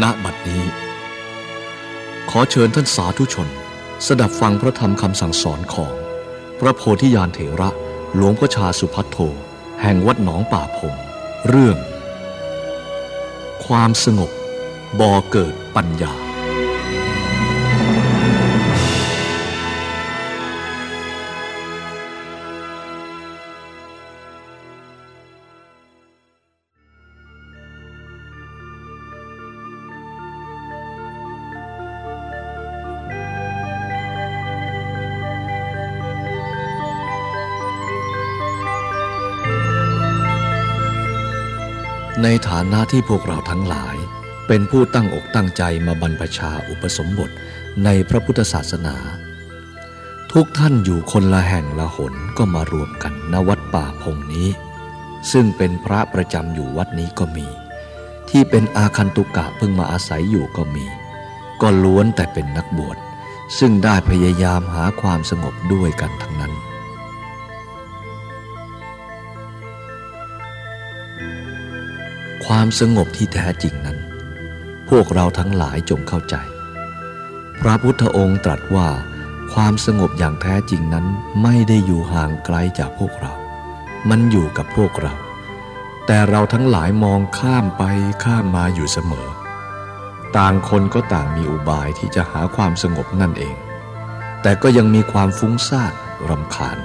ณบัดนี้ ขอเชิญท่านสาธุชน สดับฟังพระธรรมคำสั่งสอนของ พระโพธิยานเถระ หลวงพ่อชาสุพัทโท แห่งวัดหนองป่าพง เรื่อง ความสงบบ่อเกิดปัญญา ฐานะที่พวกเราทั้งหลาย เป็นผู้ตั้งอกตั้งใจมาบรรพชาอุปสมบทในพระพุทธศาสนา ทุกท่านอยู่คนละแห่งละหนก็มารวมกันณวัดป่าพงนี้ ซึ่งเป็นพระประจำอยู่วัดนี้ก็มี ที่เป็นอาคันตุกะเพิ่งมาอาศัยอยู่ก็มี ก็ล้วนแต่เป็นนักบวชซึ่งได้พยายามหาความสงบด้วยกันทั้งนั้น ความสงบที่แท้จริงนั้น พวกเราทั้งหลายจงเข้าใจ พระพุทธองค์ตรัสว่า ความสงบอย่างแท้จริงนั้นไม่ได้อยู่ห่างไกลจากพวกเรา มันอยู่กับพวกเรา แต่เราทั้งหลายมองข้ามไปข้ามมาอยู่เสมอ ต่างคนก็ต่างมีอุบายที่จะหาความสงบนั่นเอง แต่ก็ยังมีความฟุ้งซ่านรำคาญ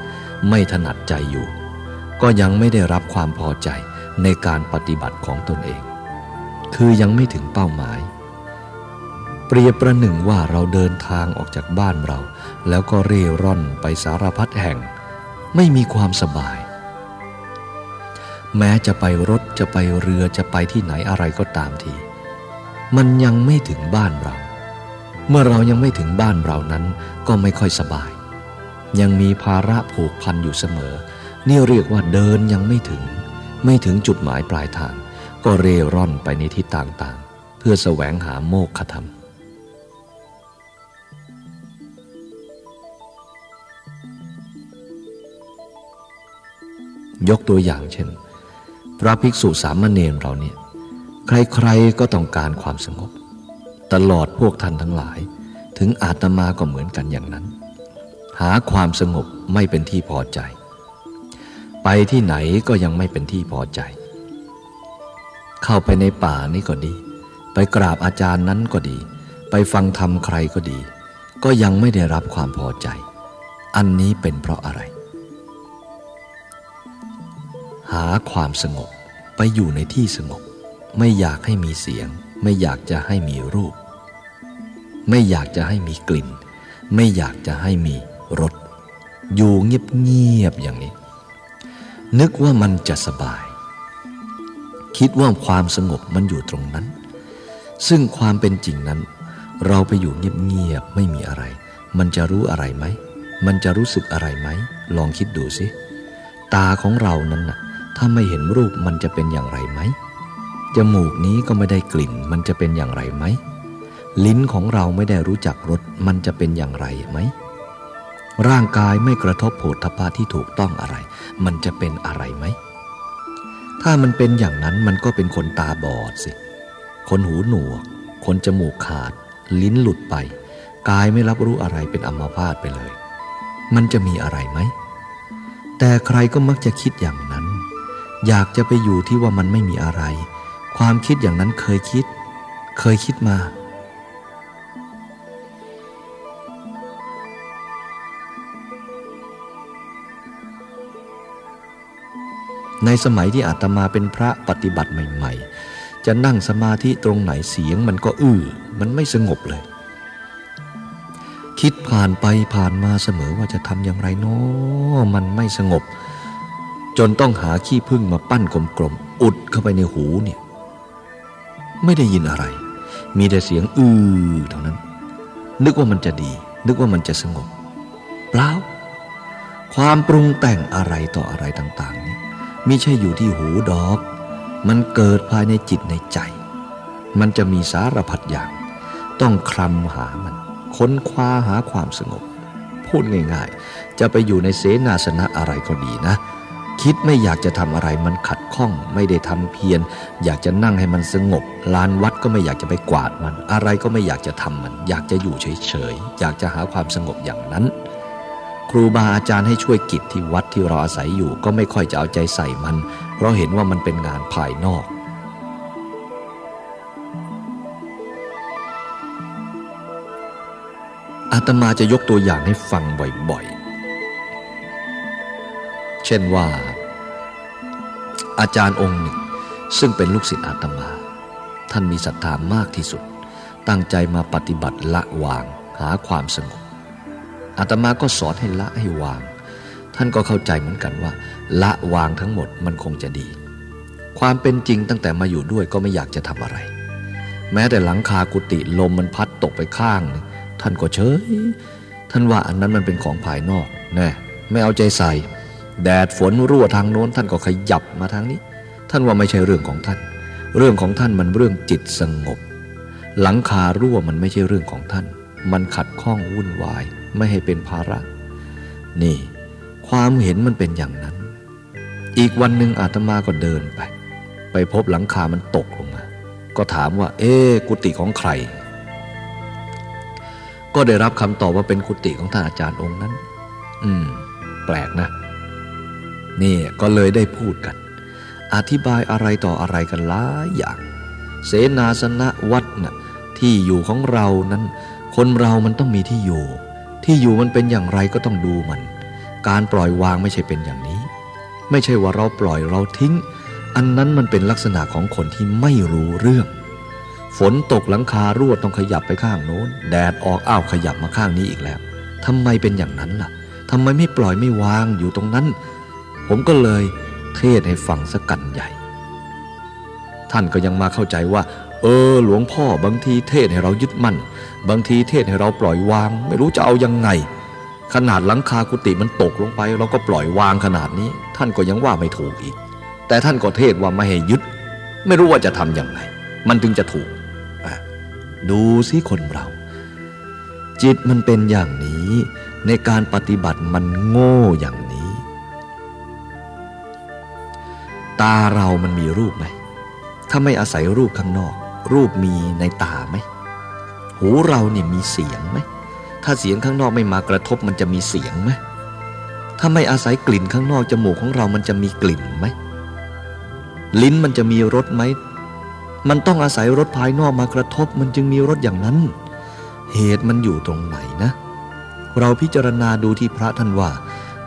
ไม่ถนัดใจอยู่ ก็ยังไม่ได้รับความพอใจ ในการปฏิบัติของตนเอง คือยังไม่ถึงเป้าหมาย เปรียบประหนึ่งว่าเราเดินทางออกจากบ้านเรา แล้วก็เร่ร่อนไปสารพัดแห่ง ไม่มีความสบาย แม้จะไปรถจะไปเรือจะไปที่ไหนอะไรก็ตามที มันยังไม่ถึงบ้านเรา เมื่อเรายังไม่ถึงบ้านเรานั้นก็ไม่ค่อยสบาย ยังมีภาระผูกพันอยู่เสมอ นี่เรียกว่าเดินยังไม่ถึง ไม่ถึงจุดหมายปลายทาง ก็เร่ร่อนไปในทิศต่างๆ เพื่อแสวงหาโมกขธรรม ยกตัวอย่างเช่น พระภิกษุสามเณรเราเนี่ย ใครๆก็ต้องการความสงบ ตลอดพวกท่านทั้งหลาย ถึงอาตมาก็เหมือนกันอย่างนั้น หาความสงบไม่เป็นที่พอใจ ไปที่ไหนก็ยังไม่เป็นที่พอใจ เข้าไปในป่านี่ก็ดี ไปกราบอาจารย์นั้นก็ดี ไปฟังธรรมใครก็ดี ก็ยังไม่ได้รับความพอใจ อันนี้เป็นเพราะอะไร หาความสงบไปอยู่ในที่สงบ ไม่อยากให้มีเสียง ไม่อยากจะให้มีรูป ไม่อยากจะให้มีกลิ่น ไม่อยากจะให้มีรสอยู่เงียบๆอย่างนี้ นึกว่ามันจะสบาย คิดว่าความสงบมันอยู่ตรงนั้น ซึ่งความเป็นจริงนั้น เราไปอยู่เงียบๆไม่มีอะไร มันจะรู้อะไรไหม มันจะรู้สึกอะไรไหม ลองคิดดูสิตาของเรานั้นนะ่ะ ถ้าไม่เห็นรูปมันจะเป็นอย่างไรไหมจมูกนี้ก็ไม่ได้กลิ่น มันจะเป็นอย่างไรไหมลิ้นของเราไม่ได้รู้จักรสมันจะเป็นอย่างไรไหม ร่างกายไม่กระทบโผฏฐพะที่ถูกต้องอะไร มันจะเป็นอะไรไหม ถ้ามันเป็นอย่างนั้นมันก็เป็นคนตาบอดสิ คนหูหนวก คนจมูกขาด ลิ้นหลุดไป กายไม่รับรู้อะไรเป็นอัมพาตไปเลย มันจะมีอะไรไหม แต่ใครก็มักจะคิดอย่างนั้น อยากจะไปอยู่ที่ว่ามันไม่มีอะไร ความคิดอย่างนั้นเคยคิด เคยคิดมา ในสมัยที่อาตมาเป็นพระปฏิบัติใหม่ ๆ จะนั่งสมาธิตรงไหนเสียงมันก็อื้อ มันไม่สงบเลย คิดผ่านไปผ่านมาเสมอว่าจะทำอย่างไรเนาะมันไม่สงบ จนต้องหาขี้พึ่งมาปั้นกลมๆ อุดเข้าไปในหูเนี่ย ไม่ได้ยินอะไร มีแต่เสียงอื้อเท่านั้น นึกว่ามันจะดี นึกว่ามันจะสงบ เปล่า ความปรุงแต่งอะไรต่ออะไรต่าง ๆ นี่ ม่ใช่อยู่ที่หูดอก มันเกิดภายในจิตในใจ มันจะมีสารพัดอย่าง ต้องคลำหามัน ค้นคว้าหาความสงบ พูดง่ายๆ จะไปอยู่ในเสนาสนะอะไรก็ดีนะคิดคิดไม่อยากจะทำอะไรมันขัดข้อง ไม่ได้ทำเพียร อยากจะนั่งให้มันสงบ ลานวัดก็ไม่อยากจะไปกวาดมัน อะไรก็ไม่อยากจะทำมัน อยากจะอยู่เฉยๆ อยากจะหาความสงบอย่างนั้น ครูบาอาจารย์ให้ช่วยกิจที่วัดที่เราอาศัยอยู่ก็ไม่ค่อยจะเอาใจใส่มัน เพราะเห็นว่ามันเป็นงานภายนอก อาตมาจะยกตัวอย่างให้ฟังบ่อยๆ เช่นว่า อาจารย์องค์หนึ่ง ซึ่งเป็นลูกศิษย์อาตมา ท่านมีศรัทธามากที่สุด ตั้งใจมาปฏิบัติละวางหาความสงบ อาตมาก็สอนให้ละให้วาง ท่านก็เข้าใจเหมือนกันว่า ละวางทั้งหมดมันคงจะดี ความเป็นจริงตั้งแต่มาอยู่ด้วยก็ไม่อยากจะทำอะไร แม้แต่หลังคากุฏิลมมันพัดตกไปข้างนึงท่านก็เฉย ท่านว่าอันนั้นมันเป็นของภายนอกแน่ไม่เอาใจใส่ แดดฝนรั่วทางโน้นท่านก็ขยับมาทางนี้ ท่านว่าไม่ใช่เรื่องของท่าน เรื่องของท่านมันเรื่องจิตสงบ หลังคารั่วมันไม่ใช่เรื่องของท่าน มันขัดข้องวุ่นวาย ไม่ให้เป็นภาระ นี่ ความเห็นมันเป็นอย่างนั้น อีกวันหนึ่งอาตมาก็เดินไป ไปพบหลังคามันตกลงมา ก็ถามว่า เอ๊กุฏิของใคร ก็ได้รับคำตอบว่าเป็นกุฏิของท่านอาจารย์องค์นั้น อืม แปลกนะ นี่ก็เลยได้พูดกัน อธิบายอะไรต่ออะไรกันหลายอย่าง เสนาสนะวัดนะ่ะที่อยู่ของเรานั้น คนเรามันต้องมีที่อยู่ ที่อยู่มันเป็นอย่างไรก็ต้องดูมัน การปล่อยวางไม่ใช่เป็นอย่างนี้ ไม่ใช่ว่าเราปล่อยเราทิ้ง อันนั้นมันเป็นลักษณะของคนที่ไม่รู้เรื่อง ฝนตกหลังคารั่วต้องขยับไปข้างโน้น แดดออกอ้าวขยับมาข้างนี้อีกแล้วทำไมเป็นอย่างนั้นล่ะทำไมไม่ปล่อยไม่วางอยู่ตรงนั้น ผมก็เลยเทศให้ฟังสักกันใหญ่ ท่านก็ยังมาเข้าใจว่า เออหลวงพ่อบางทีเทศให้เรายึดมั่น บางทีเทศให้เราปล่อยวาง ไม่รู้จะเอายังไง ขนาดหลังคากุฏิมันตกลงไป เราก็ปล่อยวางขนาดนี้ ท่านก็ยังว่าไม่ถูกอีก แต่ท่านก็เทศว่าไม่ให้ยึด ไม่รู้ว่าจะทำยังไง มันจึงจะถูก ดูสิคนเรา จิตมันเป็นอย่างนี้ ในการปฏิบัติมันโง่อย่างนี้ ตาเรามันมีรูปไหมถ้าไม่อาศัยรูปข้างนอก รูปมีในตาไหม หูเราเนี่ยมีเสียงไหมถ้าเสียงข้างนอกไม่มากระทบมันจะมีเสียงไหมถ้าไม่อาศัยกลิ่นข้างนอกจมูกของเรามันจะมีกลิ่นไหมลิ้นมันจะมีรสไหมมันต้องอาศัยรถภายนอกมากระทบมันจึงมีรถอย่างนั้น เหตุมันอยู่ตรงไหนนะ เราพิจารณาดูที่พระท่านว่า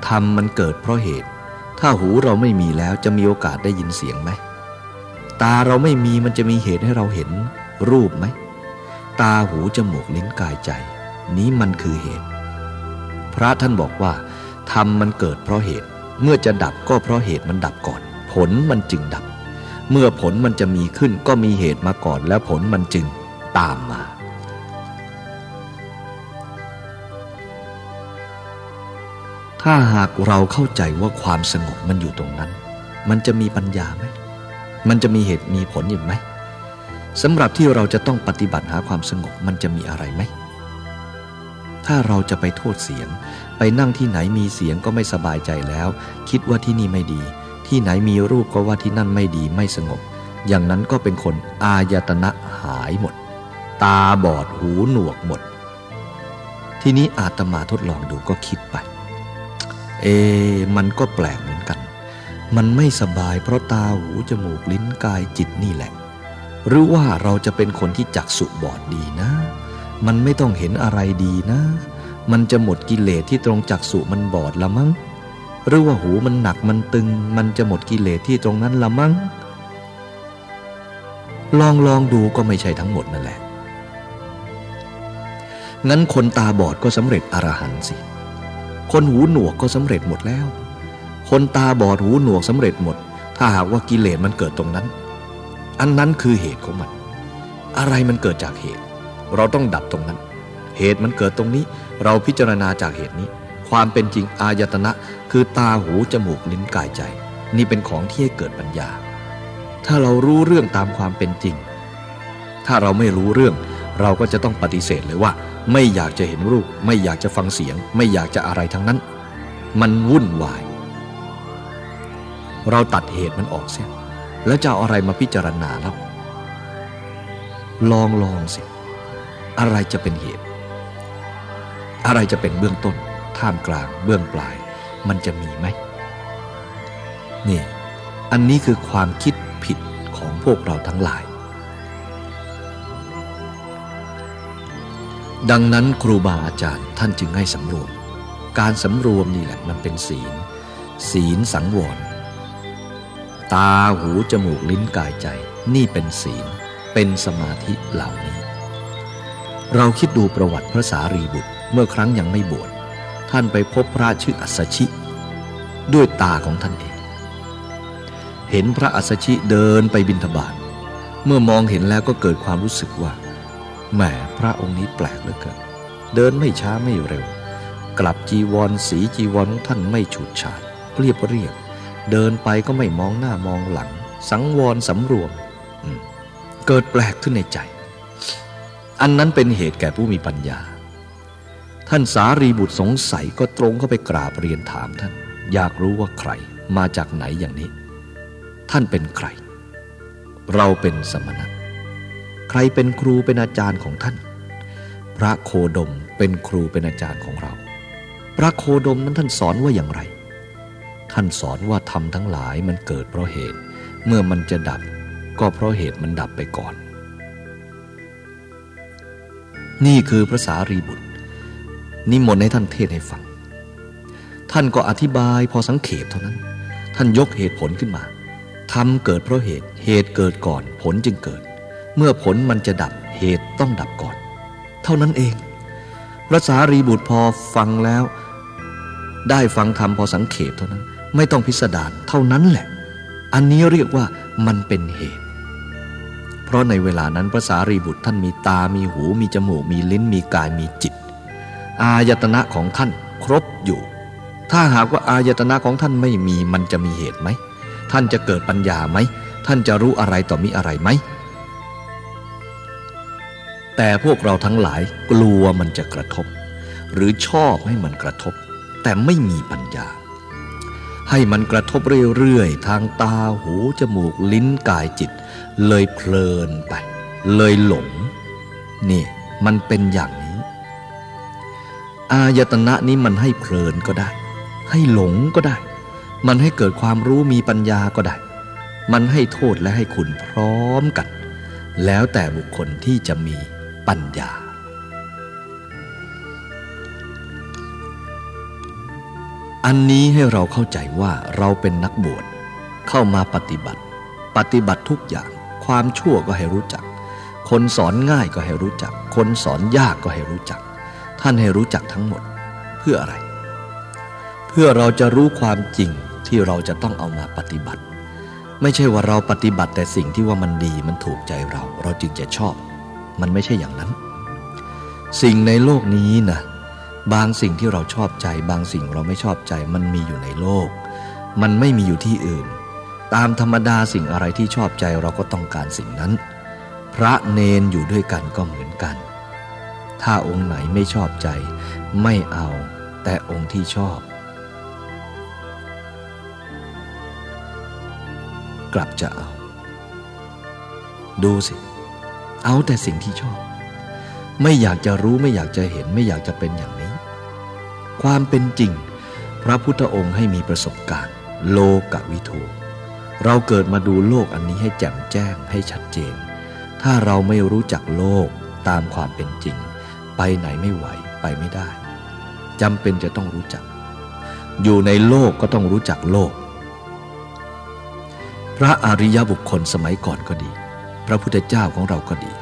ธรรมมันเกิดเพราะเหตุ ถ้าหูเราไม่มีแล้วจะมีโอกาสได้ยินเสียงไหมตาเราไม่มีมันจะมีเหตุให้เราเห็นรูปไหม ตาหูจมูกลิ้นกายใจ นี้มันคือเหตุ พระท่านบอกว่าธรรมมันเกิดเพราะเหตุ เมื่อจะดับก็เพราะเหตุมันดับก่อน ผลมันจึงดับ เมื่อผลมันจะมีขึ้นก็มีเหตุมาก่อน แล้วผลมันจึงตามมา ถ้าหากเราเข้าใจว่าความสงบมันอยู่ตรงนั้น มันจะมีปัญญาไหม มันจะมีเหตุมีผลอยู่ไหม สำหรับที่เราจะต้องปฏิบัติหาความสงบมันจะมีอะไรไหม ถ้าเราจะไปโทษเสียง ไปนั่งที่ไหนมีเสียงก็ไม่สบายใจแล้ว คิดว่าที่นี่ไม่ดี ที่ไหนมีรูปก็ว่าที่นั่นไม่ดีไม่สงบ อย่างนั้นก็เป็นคนอายตนะหายหมด ตาบอดหูหนวกหมด ทีนี้อาตมาทดลองดูก็คิดไป เอ มันก็แปลกเหมือนกัน มันไม่สบายเพราะตาหูจมูกลิ้นกายจิตนี่แหละ หรือว่าเราจะเป็นคนที่จักสุบอดดีนะ มันไม่ต้องเห็นอะไรดีนะ มันจะหมดกิเลสที่ตรงจักสุมันบอดละมั้ง หรือว่าหูมันหนักมันตึง มันจะหมดกิเลสที่ตรงนั้นละมั้ง ลองลองดูก็ไม่ใช่ทั้งหมดนั่นแหละ งั้นคนตาบอดก็สำเร็จอรหันสิ คนหูหนวกก็สำเร็จหมดแล้ว คนตาบอดหูหนวกสำเร็จหมด ถ้าหากว่ากิเลสมันเกิดตรงนั้น อันนั้นคือเหตุของมัน อะไรมันเกิดจากเหตุ เราต้องดับตรงนั้น เหตุมันเกิดตรงนี้ เราพิจารณาจากเหตุนี้ ความเป็นจริงอายตนะ คือตาหูจมูกลิ้นกายใจ นี่เป็นของที่ให้เกิดปัญญา ถ้าเรารู้เรื่องตามความเป็นจริง ถ้าเราไม่รู้เรื่อง เราก็จะต้องปฏิเสธเลยว่า ไม่อยากจะเห็นรูป ไม่อยากจะฟังเสียง ไม่อยากจะอะไรทั้งนั้น มันวุ่นวาย เราตัดเหตุมันออกเสีย แล้วจะเอาอะไรมาพิจารณาแล้วลองลองสิ อะไรจะเป็นเหตุ อะไรจะเป็นเบื้องต้น ท่ามกลาง เบื้องปลาย มันจะมีไหม นี่ อันนี้คือความคิดผิดของพวกเราทั้งหลาย ดังนั้นครูบาอาจารย์ท่านจึงให้สำรวม การสำรวมนี่แหละมันเป็นศีล ศีลสังวร ตาหูจมูกลิ้นกายใจ นี่เป็นศีล เป็นสมาธิเหล่านี้ เราคิดดูประวัติพระสารีบุตรเมื่อครั้งยังไม่บวชท่านไปพบพระชื่ออัสชิ ด้วยตาของท่านเอง เห็นพระอัสชิเดินไปบิณฑบาตเมื่อมองเห็นแล้วก็เกิดความรู้สึกว่าแหมพระองค์นี้แปลกเหลือเกินเดินไม่ช้าไม่เร็ว กลับจีวรสีจีวรของท่านไม่ฉูดฉาดเรียบเรียบ เดินไปก็ไม่มองหน้ามองหลัง สังวรสำรวม เกิดแปลกขึ้นในใจ อันนั้นเป็นเหตุแก่ผู้มีปัญญา ท่านสารีบุตรสงสัยก็ตรงเข้าไปกราบเรียนถามท่าน อยากรู้ว่าใครมาจากไหนอย่างนี้ ท่านเป็นใคร เราเป็นสมณะ ใครเป็นครูเป็นอาจารย์ของท่าน พระโคดมเป็นครูเป็นอาจารย์ของเรา พระโคดมนั้นท่านสอนว่าอย่างไร ท่านสอนว่าธรรมทั้งหลายมันเกิดเพราะเหตุ เมื่อมันจะดับ ก็เพราะเหตุมันดับไปก่อน นี่คือพระสารีบุตร นิมนต์ให้ท่านเทศให้ฟัง ท่านก็อธิบายพอสังเขปเท่านั้น ท่านยกเหตุผลขึ้นมาทำเกิดเพราะเหตุ เหตุเกิดก่อน ผลจึงเกิด เมื่อผลมันจะดับ เหตุต้องดับก่อน เท่านั้นเอง พระสารีบุตรพอฟังแล้ว ได้ฟังธรรมพอสังเขปเท่านั้น ไม่ต้องพิสดารเท่านั้นแหละ อันนี้เรียกว่ามันเป็นเหตุ เพราะในเวลานั้นพระสารีบุตรท่านมีตา มีหู มีจมูก มีลิ้น มีกาย มีจิต อายตนะของท่านครบอยู่ ถ้าหากว่าอายตนะของท่านไม่มีมันจะมีเหตุไหม ท่านจะเกิดปัญญาไหม ท่านจะรู้อะไรต่อมีอะไรไหม แต่พวกเราทั้งหลายกลัวมันจะกระทบ หรือชอบให้มันกระทบ แต่ไม่มีปัญญา ให้มันกระทบเรื่อยๆ ทางตาหู จมูกลิ้นกายจิต เลยเพลินไป เลยหลง นี่มันเป็นอย่างนี้ อายตนะนี้มันให้เพลินก็ได้ ให้หลงก็ได้ มันให้เกิดความรู้มีปัญญาก็ได้ มันให้โทษและให้คุณพร้อมกัน แล้วแต่บุคคลที่จะมีปัญญา อันนี้ให้เราเข้าใจว่าเราเป็นนักบวชเข้ามาปฏิบัติ ปฏิบัติทุกอย่าง ความชั่วก็ให้รู้จัก คนสอนง่ายก็ให้รู้จัก คนสอนยากก็ให้รู้จัก ท่านให้รู้จักทั้งหมด เพื่ออะไร เพื่อเราจะรู้ความจริงที่เราจะต้องเอามาปฏิบัติ ไม่ใช่ว่าเราปฏิบัติแต่สิ่งที่ว่ามันดีมันถูกใจเรา เราจึงจะชอบ มันไม่ใช่อย่างนั้น สิ่งในโลกนี้นะ บางสิ่งที่เราชอบใจ บางสิ่งเราไม่ชอบใจมันมีอยู่ในโลก มันไม่มีอยู่ที่อื่น ตามธรรมดาสิ่งอะไรที่ชอบใจเราก็ต้องการสิ่งนั้น พระเนนอยู่ด้วยกันก็เหมือนกัน ถ้าองค์ไหนไม่ชอบใจ ไม่เอาแต่องค์ที่ชอบ กลับจะเอา ดูสิ เอาแต่สิ่งที่ชอบ ไม่อยากจะรู้ไม่อยากจะเห็นไม่อยากจะเป็นอย่าง ความเป็นจริง พระพุทธองค์ให้มีประสบการณ์ โลกวิทูเราเกิดมาดูโลกอันนี้ให้แจ่มแจ้งให้ชัดเจน ถ้าเราไม่รู้จักโลกตามความเป็นจริง ไปไหนไม่ไหวไปไม่ได้จำเป็นจะต้องรู้จัก อยู่ในโลกก็ต้องรู้จักโลก พระอริยบุคคลสมัยก่อนก็ดี พระพุทธเจ้าของเราก็ดี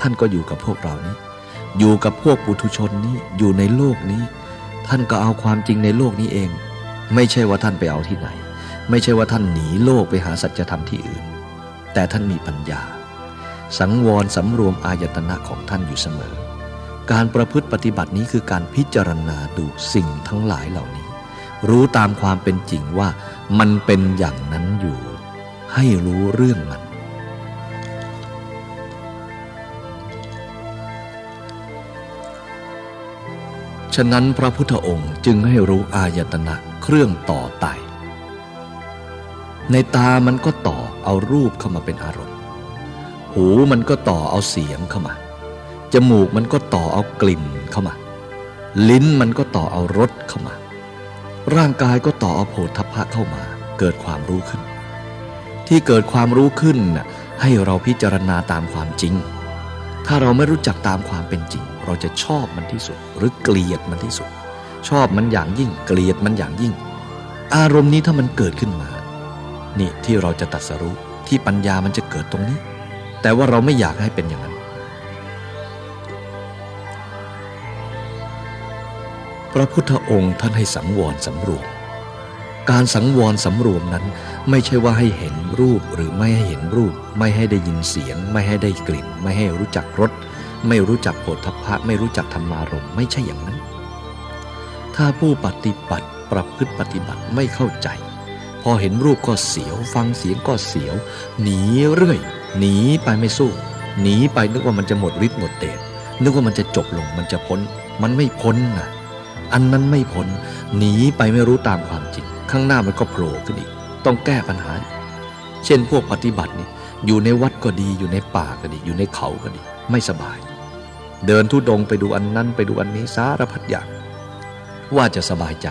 ท่านก็อยู่กับพวกเรานี้ อยู่กับพวกปุถุชนนี้อยู่ในโลกนี้ ท่านก็เอาความจริงในโลกนี้เอง ไม่ใช่ว่าท่านไปเอาที่ไหน ไม่ใช่ว่าท่านหนีโลกไปหาสัจธรรมที่อื่น แต่ท่านมีปัญญา สังวรสำรวมอายตนะของท่านอยู่เสมอ การประพฤติปฏิบัตินี้คือการพิจารณาดูสิ่งทั้งหลายเหล่านี้ รู้ตามความเป็นจริงว่ามันเป็นอย่างนั้นอยู่ ให้รู้เรื่องมัน ฉะนั้นพระพุทธองค์จึงให้รู้อายตนะเครื่องต่อไตในตามันก็ต่อเอารูปเข้ามาเป็นอารมณ์ หูมันก็ต่อเอาเสียงเข้ามา จมูกมันก็ต่อเอากลิ่นเข้ามา ลิ้นมันก็ต่อเอารสเข้ามา ร่างกายก็ต่อเอาโผฏฐัพพะเข้ามา เกิดความรู้ขึ้น ที่เกิดความรู้ขึ้นน่ะให้เราพิจารณาตามความจริง ถ้าเราไม่รู้จักตามความเป็นจริง เราจะชอบมันที่สุด หรือเกลียดมันที่สุด ชอบมันอย่างยิ่งเกลียดมันอย่างยิ่ง อารมณ์นี้ถ้ามันเกิดขึ้นมา นี่ที่เราจะตัดสรู้ที่ปัญญามันจะเกิดตรงนี้ แต่ว่าเราไม่อยากให้เป็นอย่างนั้น พระพุทธองค์ท่านให้สังวรสำรวมการสังวรสำรวมนั้นไม่ใช่ว่าให้เห็นรูปหรือไม่ให้เห็นรูป ไม่ให้ได้ยินเสียง ไม่ให้ได้กลิ่น ไม่ให้รู้จักรส ไม่รู้จักโผฏฐัพพะไม่รู้จักธรรมารมไม่ใช่อย่างนั้น ถ้าผู้ปฏิบัติประพฤติปฏิบัติไม่เข้าใจ พอเห็นรูปก็เสียว ฟังเสียงก็เสียว หนีเรื่อย หนีไปไม่สู้ หนีไปนึกว่ามันจะหมดฤทธิ์หมดเดชนึกว่ามันจะจบลงมันจะพ้น มันไม่พ้นนะอันนั้นไม่พ้นหนีไปไม่รู้ตามความจริงข้างหน้ามันก็โผล่ขึ้นอีก ต้องแก้ปัญหา เช่นพวกปฏิบัตินี่อยู่ในวัดก็ดีอยู่ในป่าก็ดี อยู่ในเขาก็ดี ไม่สบาย เดินทุดงไปดูอันนั้นไปดูอันนี้สารพัดอย่าง ว่าจะสบายใจ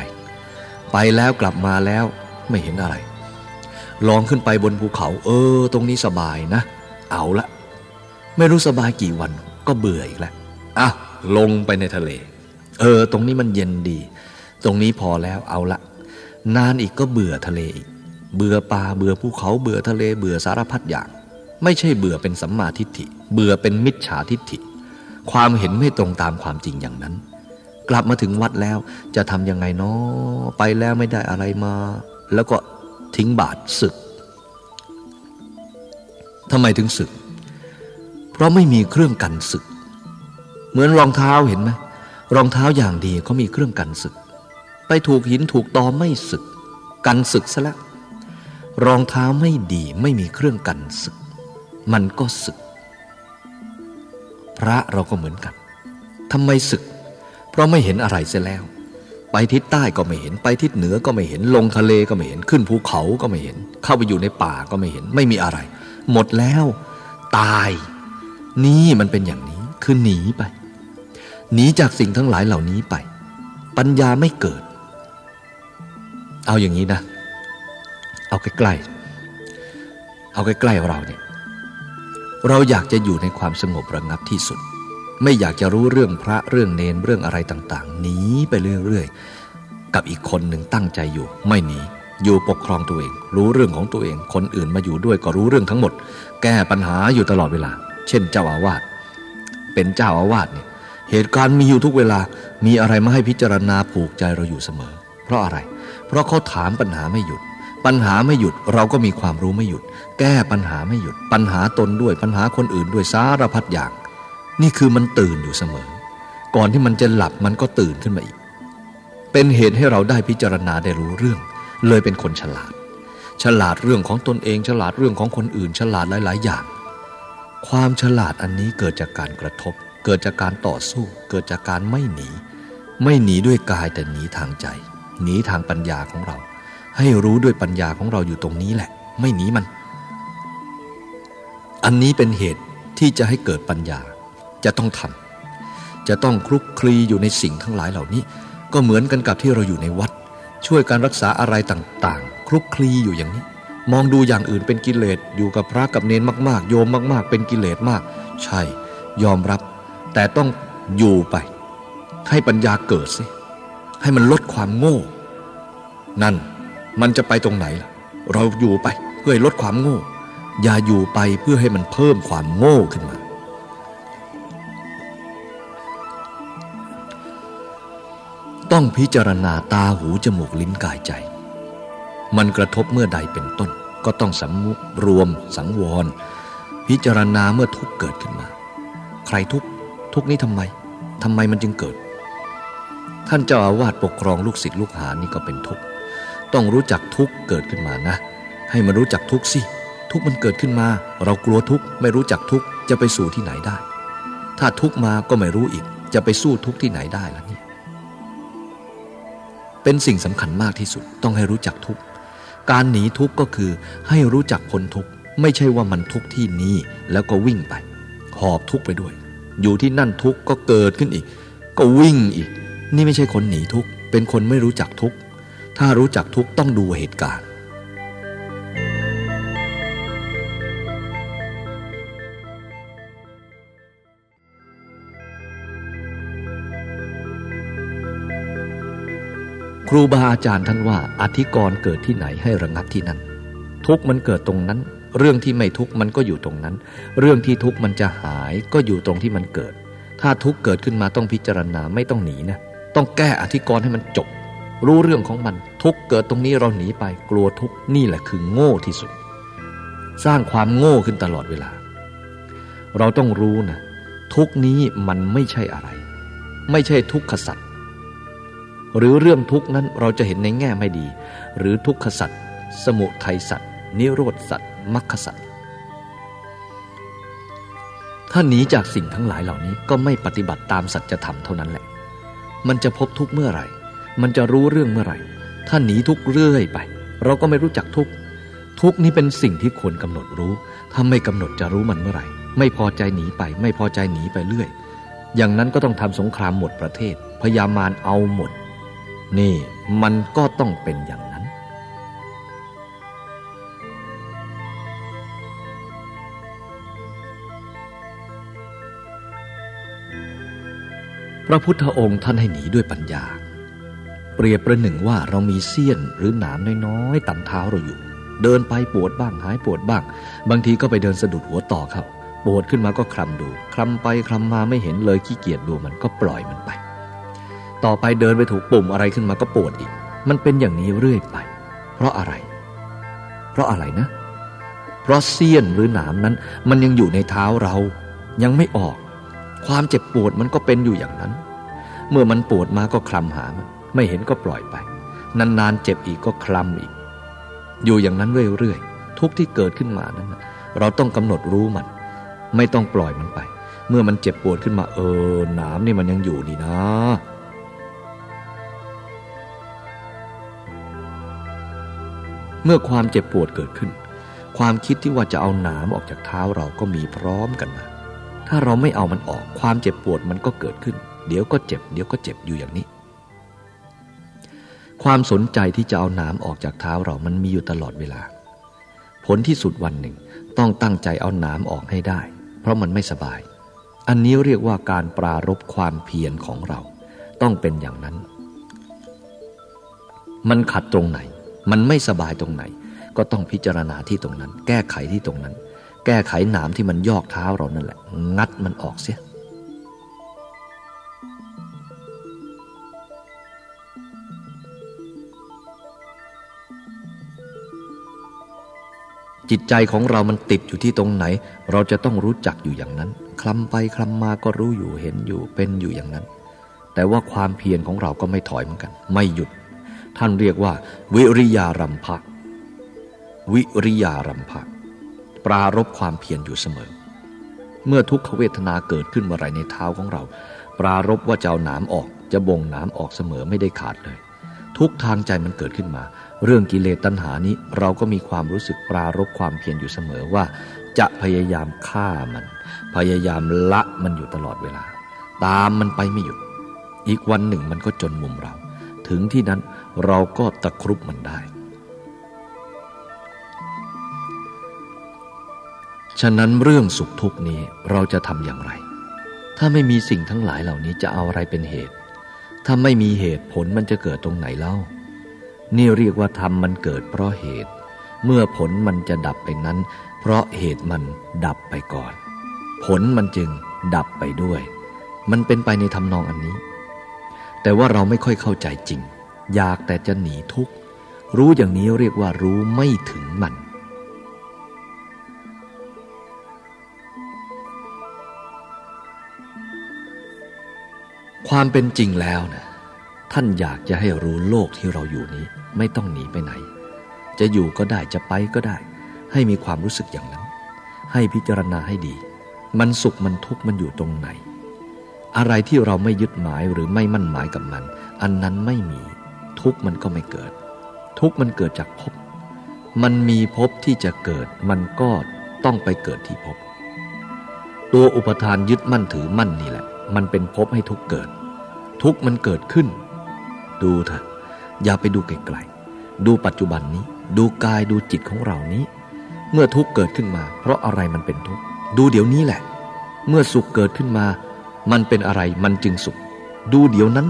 ไปแล้วกลับมาแล้วไม่เห็นอะไร ลองขึ้นไปบนภูเขา เออ ตรงนี้สบายนะ เอาละ ไม่รู้สบายกี่วันก็เบื่ออีกแล้วอะลงไปในทะเล เออ ตรงนี้มันเย็นดี ตรงนี้พอแล้วเอาละ นานอีกก็เบื่อทะเลอีก เบื่อป่าเบื่อภูเขาเบื่อทะเล เบื่อสารพัดอย่าง ไม่ใช่เบื่อเป็นสัมมาทิฏฐิ เบื่อเป็นมิจฉาทิฏฐิ ความเห็นไม่ตรงตามความจริงอย่างนั้น กลับมาถึงวัดแล้วจะทำยังไงเนาะไปแล้วไม่ได้อะไรมา แล้วก็ทิ้งบาตรศึกทำไมถึงศึก เพราะไม่มีเครื่องกันศึก เหมือนรองเท้าเห็นไหมรองเท้าอย่างดีเขามีเครื่องกันศึก ไปถูกหินถูกตอไม่ศึก กันศึกซะแล้วรองเท้าไม่ดีไม่มีเครื่องกันศึก มันก็ศึก พระเราก็เหมือนกันทำไมศึก เพราะไม่เห็นอะไรเสียแล้ว ไปทิศใต้ก็ไม่เห็นไปทิศเหนือก็ไม่เห็นลงทะเลก็ไม่เห็นขึ้นภูเขาก็ไม่เห็น เข้าไปอยู่ในป่าก็ไม่เห็น ไม่มีอะไร หมดแล้ว ตาย นี่มันเป็นอย่างนี้คือหนีไปหนีจากสิ่งทั้งหลายเหล่านี้ไป ปัญญาไม่เกิด เอาอย่างนี้นะ เอาใกล้ๆเอาใกล้ๆเราเนี่ย เราอยากจะอยู่ในความสงบระงับที่สุด ไม่อยากจะรู้เรื่องพระเรื่องเนนเรื่องอะไรต่างๆหนีไปเรื่อยๆ กับอีกคนหนึ่งตั้งใจอยู่ ไม่หนีอยู่ปกครองตัวเอง รู้เรื่องของตัวเอง คนอื่นมาอยู่ด้วยก็รู้เรื่องทั้งหมด แก้ปัญหาอยู่ตลอดเวลา เช่น เจ้าอาวาสเป็นเจ้าอาวาสเนี่ยเหตุการณ์มีอยู่ทุกเวลามีอะไรมาให้พิจารณาผูกใจเราอยู่เสมอ เพราะอะไร เพราะเขาถามปัญหาไม่หยุด ปัญหาไม่หยุดเราก็มีความรู้ไม่หยุด แก้ปัญหาไม่หยุด ปัญหาตนด้วยปัญหาคนอื่นด้วยสารพัดอย่าง นี่คือมันตื่นอยู่เสมอ ก่อนที่มันจะหลับมันก็ตื่นขึ้นมาอีก เป็นเหตุให้เราได้พิจารณาได้รู้เรื่อง เลยเป็นคนฉลาด ฉลาดเรื่องของตนเองฉลาดเรื่องของคนอื่น ฉลาดหลาย ๆ อย่าง ความฉลาดอันนี้เกิดจากการกระทบ เกิดจากการต่อสู้ เกิดจากการไม่หนี ไม่หนีด้วยกายแต่หนีทางใจ หนีทางปัญญาของเรา ให้รู้ด้วยปัญญาของเราอยู่ตรงนี้แหละ ไม่หนีมัน อันนี้เป็นเหตุที่จะให้เกิดปัญญาจะต้องทำจะต้องคลุกคลีอยู่ในสิ่งทั้งหลายเหล่านี้ ก็เหมือนกันกับที่เราอยู่ในวัด ช่วยการรักษาอะไรต่างๆ คลุกคลีอยู่อย่างนี้ มองดูอย่างอื่นเป็นกิเลสอยู่กับพระกับเนนมาก ๆ โยมมาก ๆ เป็นกิเลสมาก ใช่ ยอมรับ แต่ต้องอยู่ไป ให้ปัญญาเกิดสิให้มันลดความโง่ นั่น มันจะไปตรงไหนล่ะ เราอยู่ไปเพื่อลดความโง่ อย่าอยู่ไปเพื่อให้มันเพิ่มความโง่ขึ้นมา ต้องพิจารณาตาหูจมูกลิ้นกายใจ มันกระทบเมื่อใดเป็นต้น ก็ต้องสำมุรวม สังวร พิจารณาเมื่อทุกเกิดขึ้นมา ใครทุกทุกนี้ทำไมทำไมมันจึงเกิด ท่านเจ้าอาวาสปกครองลูกศิษย์ลูกหานี่ก็เป็นทุกข์ ต้องรู้จักทุกข์เกิดขึ้นมานะ ให้มันรู้จักทุกข์สิ ทุกข์มันเกิดขึ้นมา เรากลัวทุกข์ไม่รู้จักทุกข์จะไปสู่ที่ไหนได้ ถ้าทุกข์มาก็ไม่รู้อีก จะไปสู้ทุกข์ที่ไหนได้ล่ะเนี่ยเป็นสิ่งสำคัญมากที่สุดต้องให้รู้จักทุกข์การหนีทุกข์ก็คือให้รู้จักพ้นทุกข์ไม่ใช่ว่ามันทุกข์ที่นี่แล้วก็วิ่งไปหอบทุกข์ไปด้วย อยู่ที่นั่นทุกข์ก็เกิดขึ้นอีก ก็วิ่งอีก นี่ไม่ใช่คนหนีทุกข์เป็นคนไม่รู้จักทุกข์ ถ้ารู้จักทุกต้องดูเหตุการณ์ ครูบาอาจารย์ท่านว่าอธิกรณ์เกิดที่ไหนให้ระงับที่นั่น ทุกมันเกิดตรงนั้น เรื่องที่ไม่ทุกมันก็อยู่ตรงนั้น เรื่องที่ทุกมันจะหายก็อยู่ตรงที่มันเกิด ถ้าทุกเกิดขึ้นมาต้องพิจารณาไม่ต้องหนีนะ ต้องแก้อธิกรณ์ให้มันจบ รู้เรื่องของมัน ทุกเกิดตรงนี้เราหนีไปกลัวทุกนี่แหละคือโง่ที่สุด สร้างความโง่ขึ้นตลอดเวลา เราต้องรู้นะ ทุกนี้มันไม่ใช่อะไร ไม่ใช่ทุกขสัตว์หรือเรื่องทุกนั้นเราจะเห็นในแง่ไม่ดี หรือทุกขสัตว์สมุทัยสัตว์นิโรธสัตว์มรรคสัตว์ถ้าหนีจากสิ่งทั้งหลายเหล่านี้ก็ไม่ปฏิบัติตามสัจธรรมเท่านั้นแหละ มันจะพบทุกเมื่อไหร่ มันจะรู้เรื่องเมื่อไหร่ ถ้าหนีทุกเรื่อยไป เราก็ไม่รู้จักทุก ทุกนี้เป็นสิ่งที่ควรกำหนดรู้ ถ้าไม่กำหนดจะรู้มันเมื่อไหร่ ไม่พอใจหนีไป ไม่พอใจหนีไปเรื่อย อย่างนั้นก็ต้องทำสงครามหมดประเทศ พยามารเอาหมด นี่มันก็ต้องเป็นอย่างนั้น พระพุทธองค์ท่านให้หนีด้วยปัญญา เปรียบประหนึ่งว่าเรามีเสี้ยนหรือหนามน้อยๆต่ำเท้าเราอยู่ เดินไปปวดบ้างหายปวดบ้าง บางทีก็ไปเดินสะดุดหัวต่อครับปวดขึ้นมาก็คลำดูคลำไปคลำมาไม่เห็นเลยขี้เกียจดูมันก็ปล่อยมันไป ต่อไปเดินไปถูกปุ่มอะไรขึ้นมาก็ปวดอีก มันเป็นอย่างนี้เรื่อยไป เพราะอะไร เพราะอะไรนะ เพราะเสี้ยนหรือหนามนั้น มันยังอยู่ในเท้าเรา ยังไม่ออก ความเจ็บปวดมันก็เป็นอยู่อย่างนั้น เมื่อมันปวดมาก็คลำหามัน ไม่เห็นก็ปล่อยไป นานๆเจ็บอีกก็คลำอีก อยู่อย่างนั้นเรื่อยๆทุกที่เกิดขึ้นมานั้นเราต้องกำหนดรู้มัน ไม่ต้องปล่อยมันไป เมื่อมันเจ็บปวดขึ้นมาเออหนามนี่มันยังอยู่นี่นะเมื่อความเจ็บปวดเกิดขึ้น ความคิดที่ว่าจะเอาหนามออกจากเท้าเราก็มีพร้อมกันมาถ้าเราไม่เอามันออก ความเจ็บปวดมันก็เกิดขึ้น เดี๋ยวก็เจ็บ เดี๋ยวก็เจ็บอยู่อย่างนี้ ความสนใจที่จะเอาหนามออกจากเท้าเรามันมีอยู่ตลอดเวลา ผลที่สุดวันหนึ่งต้องตั้งใจเอาหนามออกให้ได้ เพราะมันไม่สบาย อันนี้เรียกว่าการปรารบความเพียรของเรา ต้องเป็นอย่างนั้น มันขัดตรงไหน มันไม่สบายตรงไหน ก็ต้องพิจารณาที่ตรงนั้น แก้ไขที่ตรงนั้น แก้ไขหนามที่มันยอกเท้าเรานั่นแหละ งัดมันออกเสีย จิตใจของเรามันติดอยู่ที่ตรงไหน เราจะต้องรู้จักอยู่อย่างนั้น คลำไปคลำมาก็รู้อยู่เห็นอยู่เป็นอยู่อย่างนั้น แต่ว่าความเพียรของเราก็ไม่ถอยเหมือนกัน ไม่หยุด ท่านเรียกว่า วิริยารัมภะวิริยารัมภะปรารบความเพียรอยู่เสมอ เมื่อทุกขเวทนาเกิดขึ้นเมื่อไรในเท้าของเรา ปรารบว่าจะเอาหนามออก จะบ่งหนามออกเสมอไม่ได้ขาดเลย ทุกทางใจมันเกิดขึ้นมา เรื่องกิเลสตัณหานี้เราก็มีความรู้สึกปรารบความเพียรอยู่เสมอว่า จะพยายามฆ่ามัน พยายามละมันอยู่ตลอดเวลา ตามมันไปไม่หยุด อีกวันหนึ่งมันก็จนมุมเรา ถึงที่นั้นเราก็ตะครุบมันได้ ฉะนั้นเรื่องสุขทุกนี้เราจะทำอย่างไร ถ้าไม่มีสิ่งทั้งหลายเหล่านี้จะเอาอะไรเป็นเหตุ ถ้าไม่มีเหตุผลมันจะเกิดตรงไหนเล่า นี่เรียกว่าธรรมมันเกิดเพราะเหตุ เมื่อผลมันจะดับไปนั้น เพราะเหตุมันดับไปก่อน ผลมันจึงดับไปด้วย มันเป็นไปในทำนองอันนี้ แต่ว่าเราไม่ค่อยเข้าใจจริง อยากแต่จะหนีทุกข์ รู้อย่างนี้เรียกว่ารู้ไม่ถึงมันความเป็นจริงแล้วนะ ท่านอยากจะให้รู้โลกที่เราอยู่นี้ไม่ต้องหนีไปไหน จะอยู่ก็ได้จะไปก็ได้ ให้มีความรู้สึกอย่างนั้น ให้พิจารณาให้ดี มันสุขมันทุกข์มันอยู่ตรงไหน อะไรที่เราไม่ยึดหมายหรือไม่มั่นหมายกับมัน อันนั้นไม่มี ทุกข์มันก็ไม่เกิด ทุกข์มันเกิดจากภพมันมีภพที่จะเกิด มันก็ต้องไปเกิดที่ภพตัวอุปทานยึดมั่นถือมั่นนี่แหละ มันเป็นภพให้ทุกเกิด ทุกมันเกิดขึ้น ดูเถอะอย่าไปดูไกลๆดูปัจจุบันนี้ ดูกายดูจิตของเรานี้ เมื่อทุกเกิดขึ้นมา เพราะอะไรมันเป็นทุกดูเดี๋ยวนี้แหละ เมื่อสุขเกิดขึ้นมา มันเป็นอะไรมันจึงสุข ดูเดี๋ยวนั้น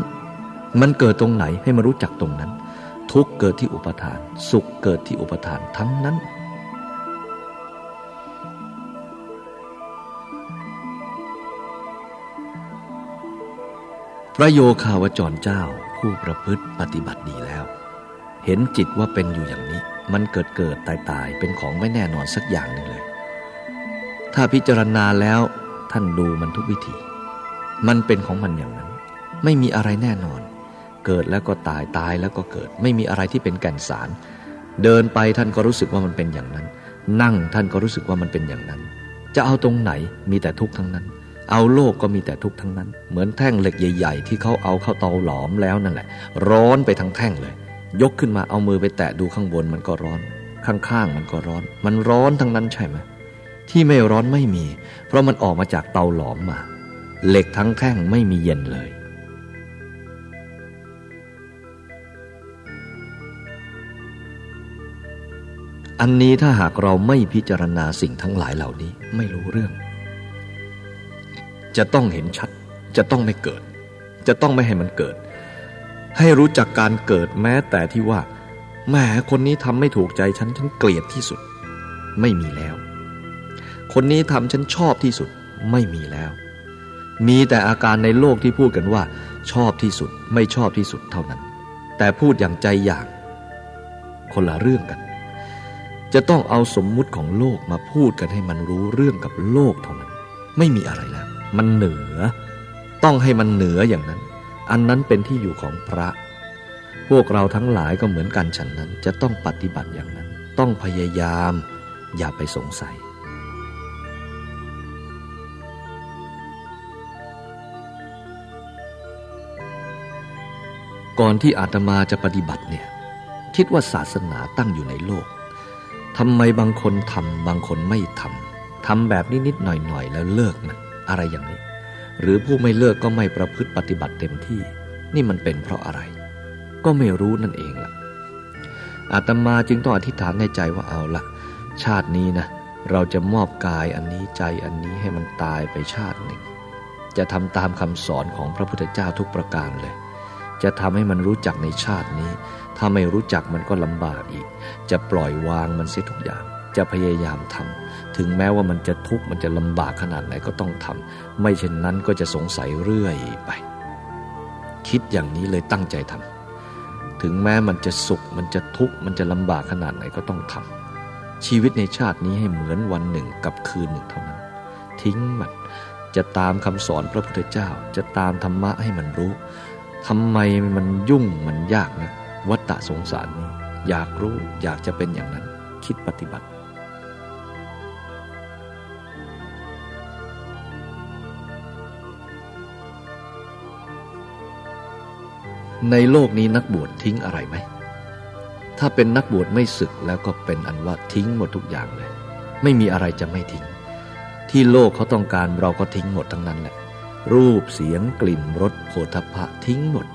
มันเกิดตรงไหนให้มารู้จักตรงนั้น ทุกเกิดที่อุปทาน สุขเกิดที่อุปทานทั้งนั้นพระโยคาวจรเจ้า ผู้ประพฤติปฏิบัติดีแล้ว เห็นจิตว่าเป็นอยู่อย่างนี้ มันเกิดเกิดตายตายเป็นของไม่แน่นอนสักอย่างหนึ่งเลย ถ้าพิจารณาแล้วท่านดูมันทุกวิธี มันเป็นของมันอย่างนั้น ไม่มีอะไรแน่นอน เกิดแล้วก็ตายตายแล้วก็เกิด ไม่มีอะไรที่เป็นแก่นสาร เดินไปท่านก็รู้สึกว่ามันเป็นอย่างนั้น นั่งท่านก็รู้สึกว่ามันเป็นอย่างนั้น จะเอาตรงไหนมีแต่ทุกข์ทั้งนั้น เอาโลกก็มีแต่ทุกข์ทั้งนั้น เหมือนแท่งเหล็กใหญ่ ๆ ที่เขาเอาเข้าเตาหลอมแล้วนั่นแหละ ร้อนไปทั้งแท่งเลย ยกขึ้นมาเอามือไปแตะดูข้างบนมันก็ร้อน ข้างๆมันก็ร้อน มันร้อนทั้งนั้นใช่ไหมที่ไม่ร้อนไม่มี เพราะมันออกมาจากเตาหลอมมา เหล็กทั้งแท่งไม่มีเย็นเลยอันนี้ถ้าหากเราไม่พิจารณาสิ่งทั้งหลายเหล่านี้ไม่รู้เรื่อง จะต้องเห็นชัด จะต้องไม่เกิด จะต้องไม่ให้มันเกิด ให้รู้จักการเกิดแม้แต่ที่ว่าแหมคนนี้ทำไม่ถูกใจฉันฉันเกลียดที่สุด ไม่มีแล้ว คนนี้ทำฉันชอบที่สุดไม่มีแล้ว มีแต่อาการในโลกที่พูดกันว่า ชอบที่สุดไม่ชอบที่สุดเท่านั้น แต่พูดอย่างใจอย่างคนละเรื่องกัน จะต้องเอาสมมุติของโลกมาพูดกันให้มันรู้เรื่องกับโลกเท่านั้น ไม่มีอะไรแล้ว มันเหนือ ต้องให้มันเหนืออย่างนั้น อันนั้นเป็นที่อยู่ของพระ พวกเราทั้งหลายก็เหมือนกันฉันนั้น จะต้องปฏิบัติอย่างนั้น ต้องพยายาม อย่าไปสงสัย ก่อนที่อาตมาจะปฏิบัติเนี่ย คิดว่าศาสนาตั้งอยู่ในโลกทำไมบางคนทำบางคนไม่ทำทำแบบนิดๆหน่อยๆ แล้วเลิกนะ อะไรอย่างนี้ หรือผู้ไม่เลิกก็ไม่ประพฤติปฏิบัติเต็มที่ นี่มันเป็นเพราะอะไร ก็ไม่รู้นั่นเองล่ะอาตมาจึงต้องอธิษฐานในใจว่าเอาละชาตินี้นะเราจะมอบกายอันนี้ใจอันนี้ให้มันตายไปชาติหนึ่ง จะทำตามคำสอนของพระพุทธเจ้าทุกประการเลย จะทำให้มันรู้จักในชาตินี้ ถ้าไม่รู้จักมันก็ลำบากอีก จะปล่อยวางมันเสียทุกอย่าง จะพยายามทำ ถึงแม้ว่ามันจะทุกข์มันจะลำบากขนาดไหนก็ต้องทำไม่เช่นนั้นก็จะสงสัยเรื่อยไป คิดอย่างนี้เลยตั้งใจทำถึงแม้มันจะสุขมันจะทุกข์มันจะลำบากขนาดไหนก็ต้องทำชีวิตในชาตินี้ให้เหมือนวันหนึ่งกับคืนหนึ่งเท่านั้น ทิ้งมันจะตามคำสอนพระพุทธเจ้า จะตามธรรมะให้มันรู้ทำไมมันยุ่งมันยากนะวัฏฏะสงสารนี้อยากรู้อยากจะเป็นอย่างนั้น คิดปฏิบัติ ในโลกนี้นักบวชทิ้งอะไรไหม ถ้าเป็นนักบวชไม่ศึกแล้วก็เป็นอันว่าทิ้งหมดทุกอย่างเลย ไม่มีอะไรจะไม่ทิ้ง ที่โลกเขาต้องการเราก็ทิ้งหมดทั้งนั้นแหละ รูปเสียงกลิ่นรสโผฏฐะทิ้งหมด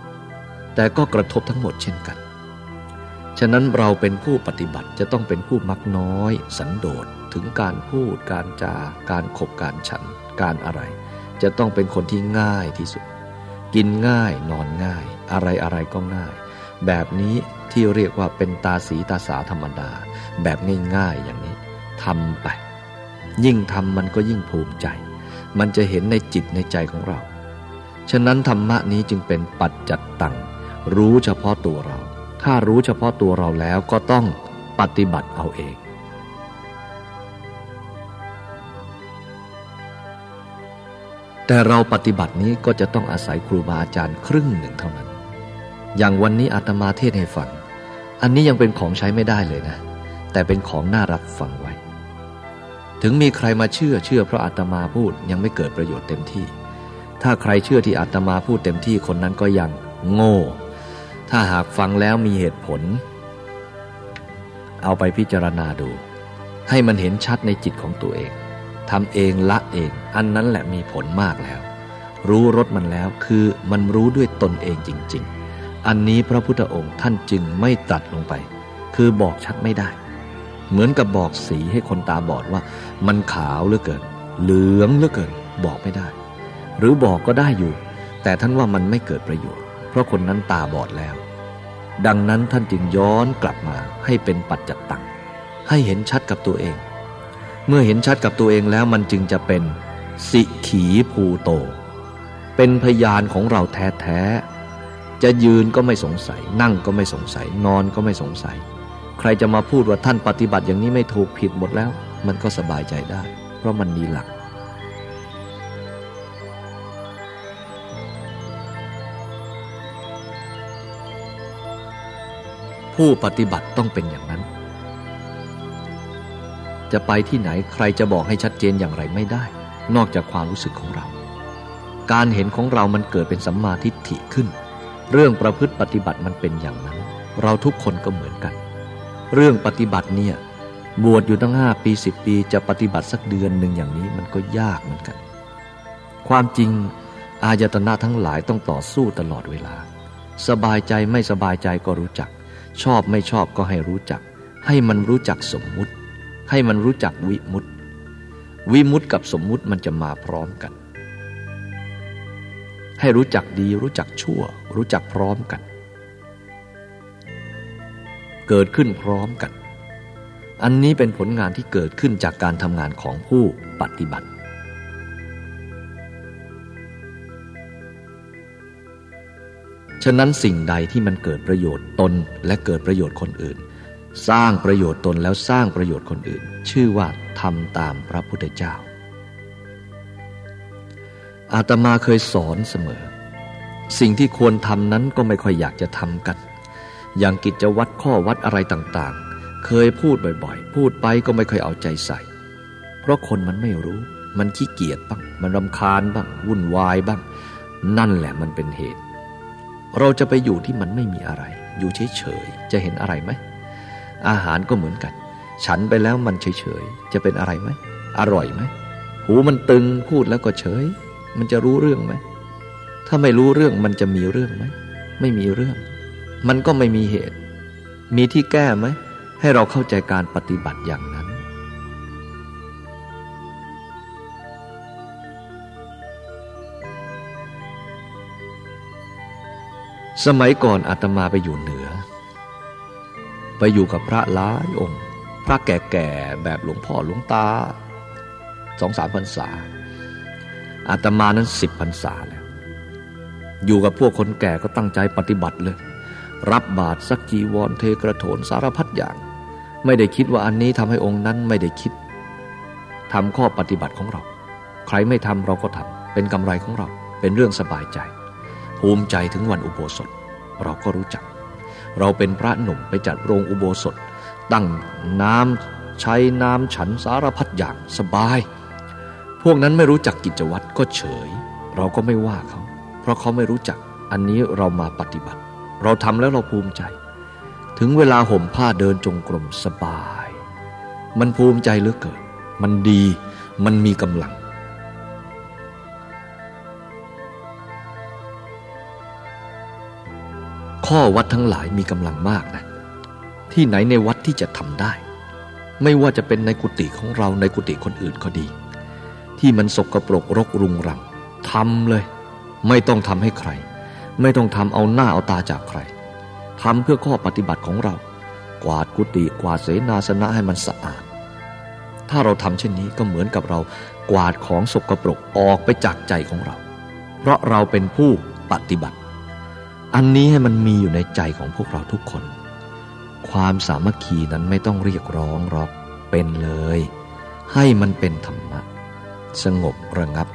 แต่ก็กระทบทั้งหมดเช่นกัน ฉะนั้นเราเป็นผู้ปฏิบัติจะต้องเป็นผู้มักน้อย สันโดษถึงการพูด การจา การขบการฉัน การอะไร จะต้องเป็นคนที่ง่ายที่สุด กินง่ายนอนง่าย อะไรอะไรก็ง่าย แบบนี้ที่เรียกว่าเป็นตาสีตาสาธรรมดา แบบง่ายๆอย่างนี้ทำไป ยิ่งทำมันก็ยิ่งภูมิใจ มันจะเห็นในจิตในใจของเรา ฉะนั้นธรรมะนี้จึงเป็นปัจจัดตังรู้เฉพาะตัวเรา ถ้ารู้เฉพาะตัวเราแล้วก็ต้องปฏิบัติเอาเอง แต่เราปฏิบัตินี้ก็จะต้องอาศัยครูบาอาจารย์ครึ่งหนึ่งเท่านั้น อย่างวันนี้อาตมาเทศให้ฟัง อันนี้ยังเป็นของใช้ไม่ได้เลยนะ แต่เป็นของน่ารับฟังไว้ ถึงมีใครมาเชื่อเชื่อเพราะอาตมาพูดยังไม่เกิดประโยชน์เต็มที่ ถ้าใครเชื่อที่อาตมาพูดเต็มที่คนนั้นก็ยังโง่ ถ้าหากฟังแล้วมีเหตุผล เอาไปพิจารณาดู ให้มันเห็นชัดในจิตของตัวเอง ทำเองละเอง อันนั้นแหละมีผลมากแล้ว รู้รสมันแล้วคือมันรู้ด้วยตนเองจริง ๆ อันนี้พระพุทธองค์ท่านจึงไม่ตัดลงไป คือบอกชัดไม่ได้ เหมือนกับบอกสีให้คนตาบอดว่า มันขาวเหลือเกิน เหลืองเหลือเกิน บอกไม่ได้ หรือบอกก็ได้อยู่ แต่ท่านว่ามันไม่เกิดประโยชน์ เพราะคนนั้นตาบอดแล้ว ดังนั้นท่านจึงย้อนกลับมาให้เป็นปัจจัตตังให้เห็นชัดกับตัวเอง เมื่อเห็นชัดกับตัวเองแล้วมันจึงจะเป็น สิขีภูโต เป็นพยานของเราแท้ๆ จะยืนก็ไม่สงสัย นั่งก็ไม่สงสัย นอนก็ไม่สงสัย ใครจะมาพูดว่าท่านปฏิบัติอย่างนี้ไม่ถูกผิดหมดแล้ว มันก็สบายใจได้ เพราะมันมีหลัก ผู้ปฏิบัติต้องเป็นอย่างนั้น จะไปที่ไหนใครจะบอกให้ชัดเจนอย่างไรไม่ได้ นอกจากความรู้สึกของเรา การเห็นของเรามันเกิดเป็นสัมมาทิฏฐิขึ้น เรื่องประพฤติปฏิบัติมันเป็นอย่างนั้น เราทุกคนก็เหมือนกัน เรื่องปฏิบัติเนี่ยบวชอยู่ตั้งห้าปีสิบปีจะปฏิบัติสักเดือนหนึ่งอย่างนี้มันก็ยากเหมือนกัน ความจริงอายตนะทั้งหลายต้องต่อสู้ตลอดเวลา สบายใจไม่สบายใจก็รู้จัก ชอบไม่ชอบก็ให้รู้จัก ให้มันรู้จักสมมุติ ให้มันรู้จักวิมุตติ วิมุตติกับสมมุติมันจะมาพร้อมกัน ให้รู้จักดีรู้จักชั่ว รู้จักพร้อมกัน เกิดขึ้นพร้อมกัน อันนี้เป็นผลงานที่เกิดขึ้นจากการทำงานของผู้ปฏิบัติฉะนั้นสิ่งใดที่มันเกิดประโยชน์ตนและเกิดประโยชน์คนอื่น สร้างประโยชน์ตนแล้วสร้างประโยชน์คนอื่น ชื่อว่าทำตามพระพุทธเจ้า อาตมาเคยสอนเสมอ สิ่งที่ควรทำนั้นก็ไม่ค่อยอยากจะทำกัน อย่างกิจวัตรข้อวัดอะไรต่างๆ เคยพูดบ่อยๆ พูดไปก็ไม่ค่อยเอาใจใส่ เพราะคนมันไม่รู้ มันขี้เกียจบ้าง มันรำคาญบ้าง วุ่นวายบ้าง นั่นแหละมันเป็นเหตุ เราจะไปอยู่ที่มันไม่มีอะไร อยู่เฉยๆ จะเห็นอะไรไหม อาหารก็เหมือนกัน ฉันไปแล้วมันเฉยๆ จะเป็นอะไรไหม อร่อยไหม หูมันตึงพูดแล้วก็เฉย มันจะรู้เรื่องไหม ถ้าไม่รู้เรื่องมันจะมีเรื่องไหม ไม่มีเรื่อง มันก็ไม่มีเหตุ มีที่แก้ไหม ให้เราเข้าใจการปฏิบัติอย่างนั้นสมัยก่อนอาตมาไปอยู่เหนือ ไปอยู่กับพระหลายองค์ พระแก่ๆแบบหลวงพ่อหลวงตาสองสามพรรษาอาตมานั้นสิบพรรษาแล้ว อยู่กับพวกคนแก่ก็ตั้งใจปฏิบัติเลย รับบาตรสักจีวรเทกระโถนสารพัดอย่าง ไม่ได้คิดว่าอันนี้ทำให้องค์นั้นไม่ได้คิดทำข้อปฏิบัติของเรา ใครไม่ทำเราก็ทำเป็นกำไรของเรา เป็นเรื่องสบายใจ ภูมิใจถึงวันอุโบสถ เราก็รู้จัก เราเป็นพระหนุ่มไปจัดโรงอุโบสถ ตั้งน้ำใช้น้ำฉันสารพัดอย่างสบาย พวกนั้นไม่รู้จักกิจวัตรก็เฉย เราก็ไม่ว่าเขา เพราะเขาไม่รู้จักอันนี้เรามาปฏิบัติ เราทำแล้วเราภูมิใจ ถึงเวลาห่มผ้าเดินจงกรมสบาย มันภูมิใจเหลือเกิน มันดี มันมีกำลัง ข้อวัดทั้งหลายมีกำลังมากนะ ที่ไหนในวัดที่จะทำได้ ไม่ว่าจะเป็นในกุฏิของเราในกุฏิคนอื่นก็ดี ที่มันสกรปรกรกรุงรังทำเลย ไม่ต้องทำให้ใคร ไม่ต้องทำเอาหน้าเอาตาจากใครทำเพื่อข้อปฏิบัติของเรา กวาดกุฏิกวาดเสนาสนะให้มันสะอาด ถ้าเราทำเช่นนี้ก็เหมือนกับเรากวาดของสกรปรกออกไปจากใจของเรา เพราะเราเป็นผู้ปฏิบัติ อันนี้ให้มันมีอยู่ในใจของพวกเราทุกคน ความสามัคคีนั้นไม่ต้องเรียกร้องหรอกเป็นเลย ให้มันเป็นธรรมะ สงบระงับ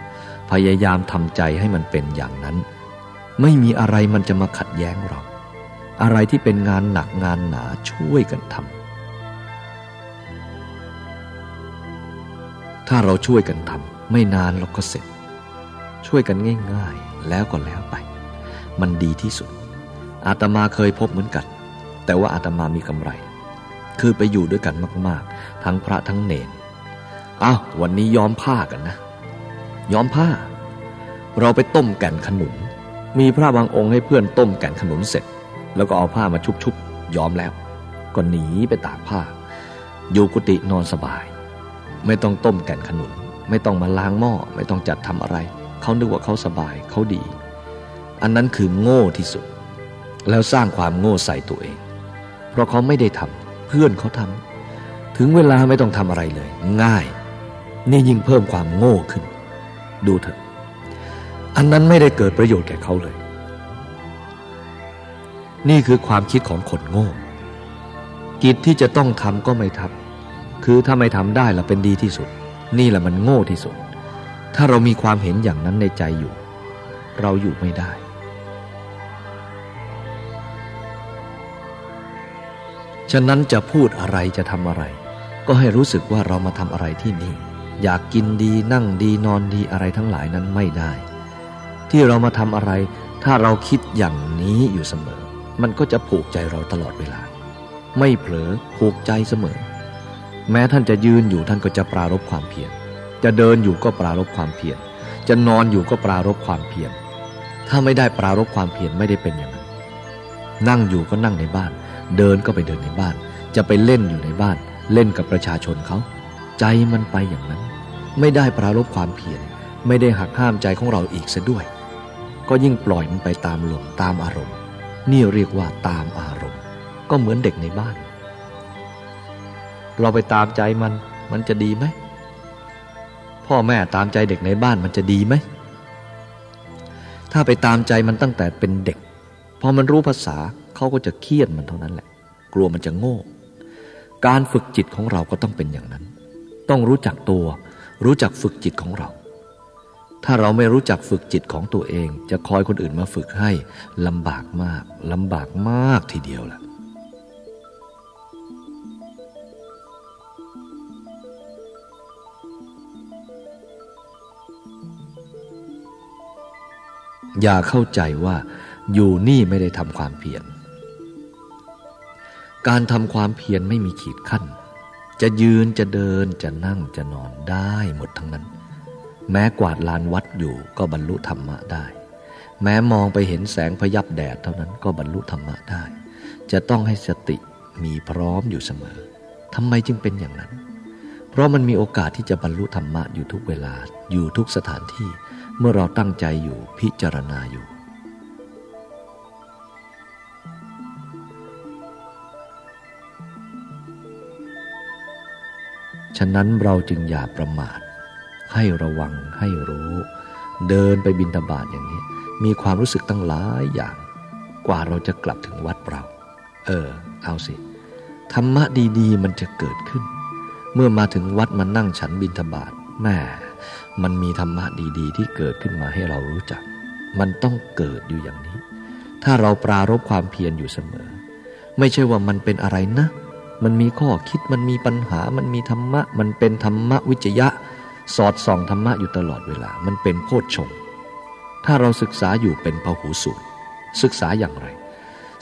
พยายามทำใจให้มันเป็นอย่างนั้น ไม่มีอะไรมันจะมาขัดแย้งเรา อะไรที่เป็นงานหนักงานหนาช่วยกันทำถ้าเราช่วยกันทำไม่นานเราก็เสร็จ ช่วยกันง่าย ๆ แล้วก็แล้วไป มันดีที่สุด อาตมาเคยพบเหมือนกัน แต่ว่าอาตมามีกำไร คือไปอยู่ด้วยกันมาก ๆ ทั้งพระทั้งเนรอ้าววันนี้ย้อมผ้ากันนะย้อมผ้า เราไปต้มแก่นขนุน มีพระบางองค์ให้เพื่อนต้มแก่นขนุนเสร็จ แล้วก็เอาผ้ามาชุบๆย้อมแล้ว ก็หนีไปตากผ้า อยู่กุฏินอนสบาย ไม่ต้องต้มแก่นขนุน ไม่ต้องมาล้างหม้อไม่ต้องจัดทำอะไร เขานึกว่าเขาสบายเขาดี อันนั้นคือโง่ที่สุด แล้วสร้างความโง่ใส่ตัวเอง เพราะเขาไม่ได้ทำเพื่อนเขาทำถึงเวลาไม่ต้องทำอะไรเลย ง่าย นี่ยิ่งเพิ่มความโง่ขึ้น ดูเถอะ อันนั้นไม่ได้เกิดประโยชน์แก่เขาเลย นี่คือความคิดของคนโง่ กิจที่จะต้องทำก็ไม่ทำคือถ้าไม่ทำได้ละเป็นดีที่สุด นี่แหละมันโง่ที่สุด ถ้าเรามีความเห็นอย่างนั้นในใจอยู่ เราอยู่ไม่ได้ ฉะนั้นจะพูดอะไรจะทำอะไร ก็ให้รู้สึกว่าเรามาทำอะไรที่นี่ อยากกินดีนั่งดีนอนดีอะไรทั้งหลายนั้นไม่ได้ ที่เรามาทำอะไร ถ้าเราคิดอย่างนี้อยู่เสมอ มันก็จะผูกใจเราตลอดเวลา ไม่เผลอผูกใจเสมอ แม้ท่านจะยืนอยู่ท่านก็จะปรารบความเพียรจะเดินอยู่ก็ปรารบความเพียรจะนอนอยู่ก็ปรารบความเพียรถ้าไม่ได้ปรารบความเพียรไม่ได้เป็นอย่างนั้นนั่งอยู่ก็นั่งในบ้าน เดินก็ไปเดินในบ้าน จะไปเล่นอยู่ในบ้าน เล่นกับประชาชนเขา ใจมันไปอย่างนั้น ไม่ได้ปรารบความเพียรไม่ได้หักห้ามใจของเราอีกซะด้วย ก็ยิ่งปล่อยมันไปตามลมตามอารมณ์ นี่เรียกว่าตามอารมณ์ ก็เหมือนเด็กในบ้าน เราไปตามใจมันมันจะดีไหมพ่อแม่ตามใจเด็กในบ้านมันจะดีไหมถ้าไปตามใจมันตั้งแต่เป็นเด็กพอมันรู้ภาษา เขาก็จะเครียดมันเท่านั้นแหละ กลัวมันจะโง่ การฝึกจิตของเราก็ต้องเป็นอย่างนั้น ต้องรู้จักตัว รู้จักฝึกจิตของเรา ถ้าเราไม่รู้จักฝึกจิตของตัวเอง จะคอยคนอื่นมาฝึกให้ลำบากมากลำบากมากทีเดียวล่ะอย่าเข้าใจว่าอยู่นี่ไม่ได้ทำความเพียร การทำความเพียรไม่มีขีดขั้น จะยืนจะเดินจะนั่งจะนอนได้หมดทั้งนั้น แม้กวาดลานวัดอยู่ก็บรรลุธรรมะได้ แม้มองไปเห็นแสงพยับแดดเท่านั้นก็บรรลุธรรมะได้ จะต้องให้สติมีพร้อมอยู่เสมอทำไมจึงเป็นอย่างนั้น เพราะมันมีโอกาสที่จะบรรลุธรรมะอยู่ทุกเวลาอยู่ทุกสถานที่ เมื่อเราตั้งใจอยู่พิจารณาอยู่ ฉะนั้นเราจึงอย่าประมาท ให้ระวังให้รู้ เดินไปบินตาบาทอย่างนี้ มีความรู้สึกตั้งหลายอย่าง กว่าเราจะกลับถึงวัดเรา เออ เอาสิ ธรรมะดีๆ มันจะเกิดขึ้น เมื่อมาถึงวัดมานั่งฉันบินทบาทแม่มันมีธรรมะดีๆ ที่เกิดขึ้นมาให้เรารู้จัก มันต้องเกิดอยู่อย่างนี้ ถ้าเราปรารบความเพียรอยู่เสมอ ไม่ใช่ว่ามันเป็นอะไรนะ มันมีข้อคิดมันมีปัญหา มันมีธรรมะ มันเป็นธรรมะวิจยะ สอดส่องธรรมะอยู่ตลอดเวลา มันเป็นโพชฌงถ้าเราศึกษาอยู่เป็นพหูสูตรศึกษาอย่างไร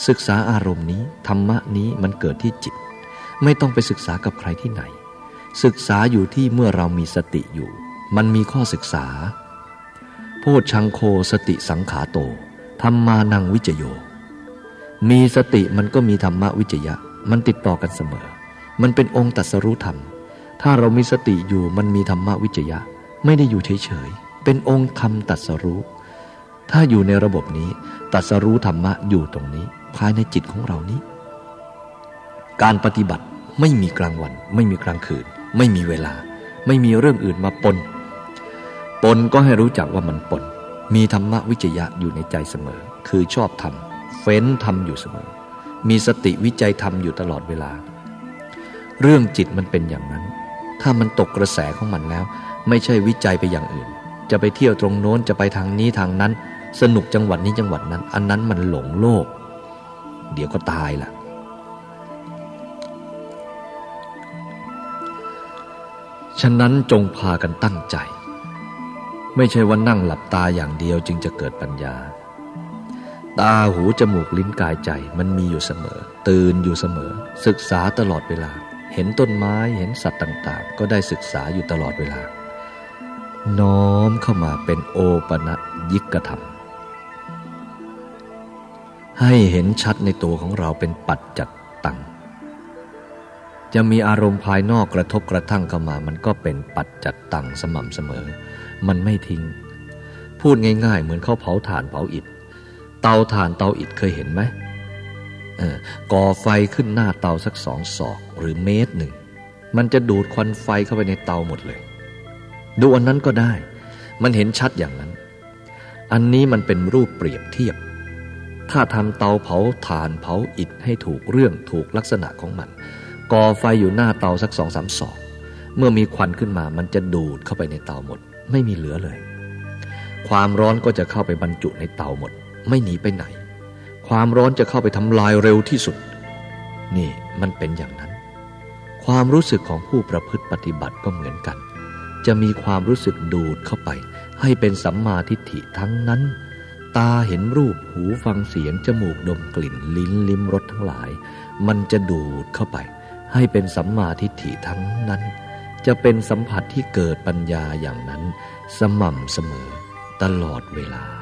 ศึกษาอารมณ์นี้ ธรรมะนี้มันเกิดที่จิต ไม่ต้องไปศึกษากับใครที่ไหน ศึกษาอยู่ที่เมื่อเรามีสติอยู่ มันมีข้อศึกษา โพชังโคสติสังขาโตธรรมานังวิจโย มีสติมันก็มีธรรมะวิจยะ มันติดต่อกันเสมอ มันเป็นองค์ตัสรู้ธรรม ถ้าเรามีสติอยู่มันมีธรรมวิจยะ ไม่ได้อยู่เฉยๆ เป็นองค์ธรรมตัสรู้ ถ้าอยู่ในระบบนี้ตัสรู้ธรรมะอยู่ตรงนี้ ภายในจิตของเรานี้ การปฏิบัติไม่มีกลางวัน ไม่มีกลางคืน ไม่มีเวลา ไม่มีเรื่องอื่นมาปน ปนก็ให้รู้จักว่ามันปน มีธรรมวิจยะอยู่ในใจเสมอ คือชอบทำเฟ้นทำอยู่เสมอ มีสติวิจัยทำอยู่ตลอดเวลา เรื่องจิตมันเป็นอย่างนั้น ถ้ามันตกกระแสของมันแล้ว ไม่ใช่วิจัยไปอย่างอื่น จะไปเที่ยวตรงโน้นจะไปทางนี้ทางนั้น สนุกจังหวัดนี้จังหวัดนั้น อันนั้นมันหลงโลก เดี๋ยวก็ตายล่ะ ฉะนั้นจงพากันตั้งใจ ไม่ใช่ว่านั่งหลับตาอย่างเดียวจึงจะเกิดปัญญา ตาหูจมูกลิ้นกายใจมันมีอยู่เสมอ ตื่นอยู่เสมอ ศึกษาตลอดเวลา เห็นต้นไม้เห็นสัตว์ต่างๆ ก็ได้ศึกษาอยู่ตลอดเวลา น้อมเข้ามาเป็นโอปะยิกธรรม ให้เห็นชัดในตัวของเราเป็นปัจจัตตังจะมีอารมณ์ภายนอกกระทบกระทั่งเข้ามา มันก็เป็นปัจจัตตังสม่ำเสมอ มันไม่ทิ้ง พูดง่ายๆ เหมือนเขาเผาถ่านเผาอิฐ เตาถ่านเตาอิฐเคยเห็นไหมก่อไฟขึ้นหน้าเตาสักสองศอกหรือเมตรหนึ่ง มันจะดูดควันไฟเข้าไปในเตาหมดเลย ดูอันนั้นก็ได้ มันเห็นชัดอย่างนั้น อันนี้มันเป็นรูปเปรียบเทียบ ถ้าทำเตาเผาถ่านเผาอิฐให้ถูกเรื่องถูกลักษณะของมัน ก่อไฟอยู่หน้าเตาสักสองสามศอก เมื่อมีควันขึ้นมามันจะดูดเข้าไปในเตาหมด ไม่มีเหลือเลย ความร้อนก็จะเข้าไปบรรจุในเตาหมด ไม่หนีไปไหน ความร้อนจะเข้าไปทำลายเร็วที่สุด นี่มันเป็นอย่างนั้น ความรู้สึกของผู้ประพฤติปฏิบัติก็เหมือนกัน จะมีความรู้สึกดูดเข้าไป ให้เป็นสัมมาทิฏฐิทั้งนั้น ตาเห็นรูปหูฟังเสียง จมูกดมกลิ่นลิ้นลิ้มรสทั้งหลาย มันจะดูดเข้าไป ให้เป็นสัมมาทิฏฐิทั้งนั้น จะเป็นสัมผัสที่เกิดปัญญาอย่างนั้น สม่ำเสมอตลอดเวลา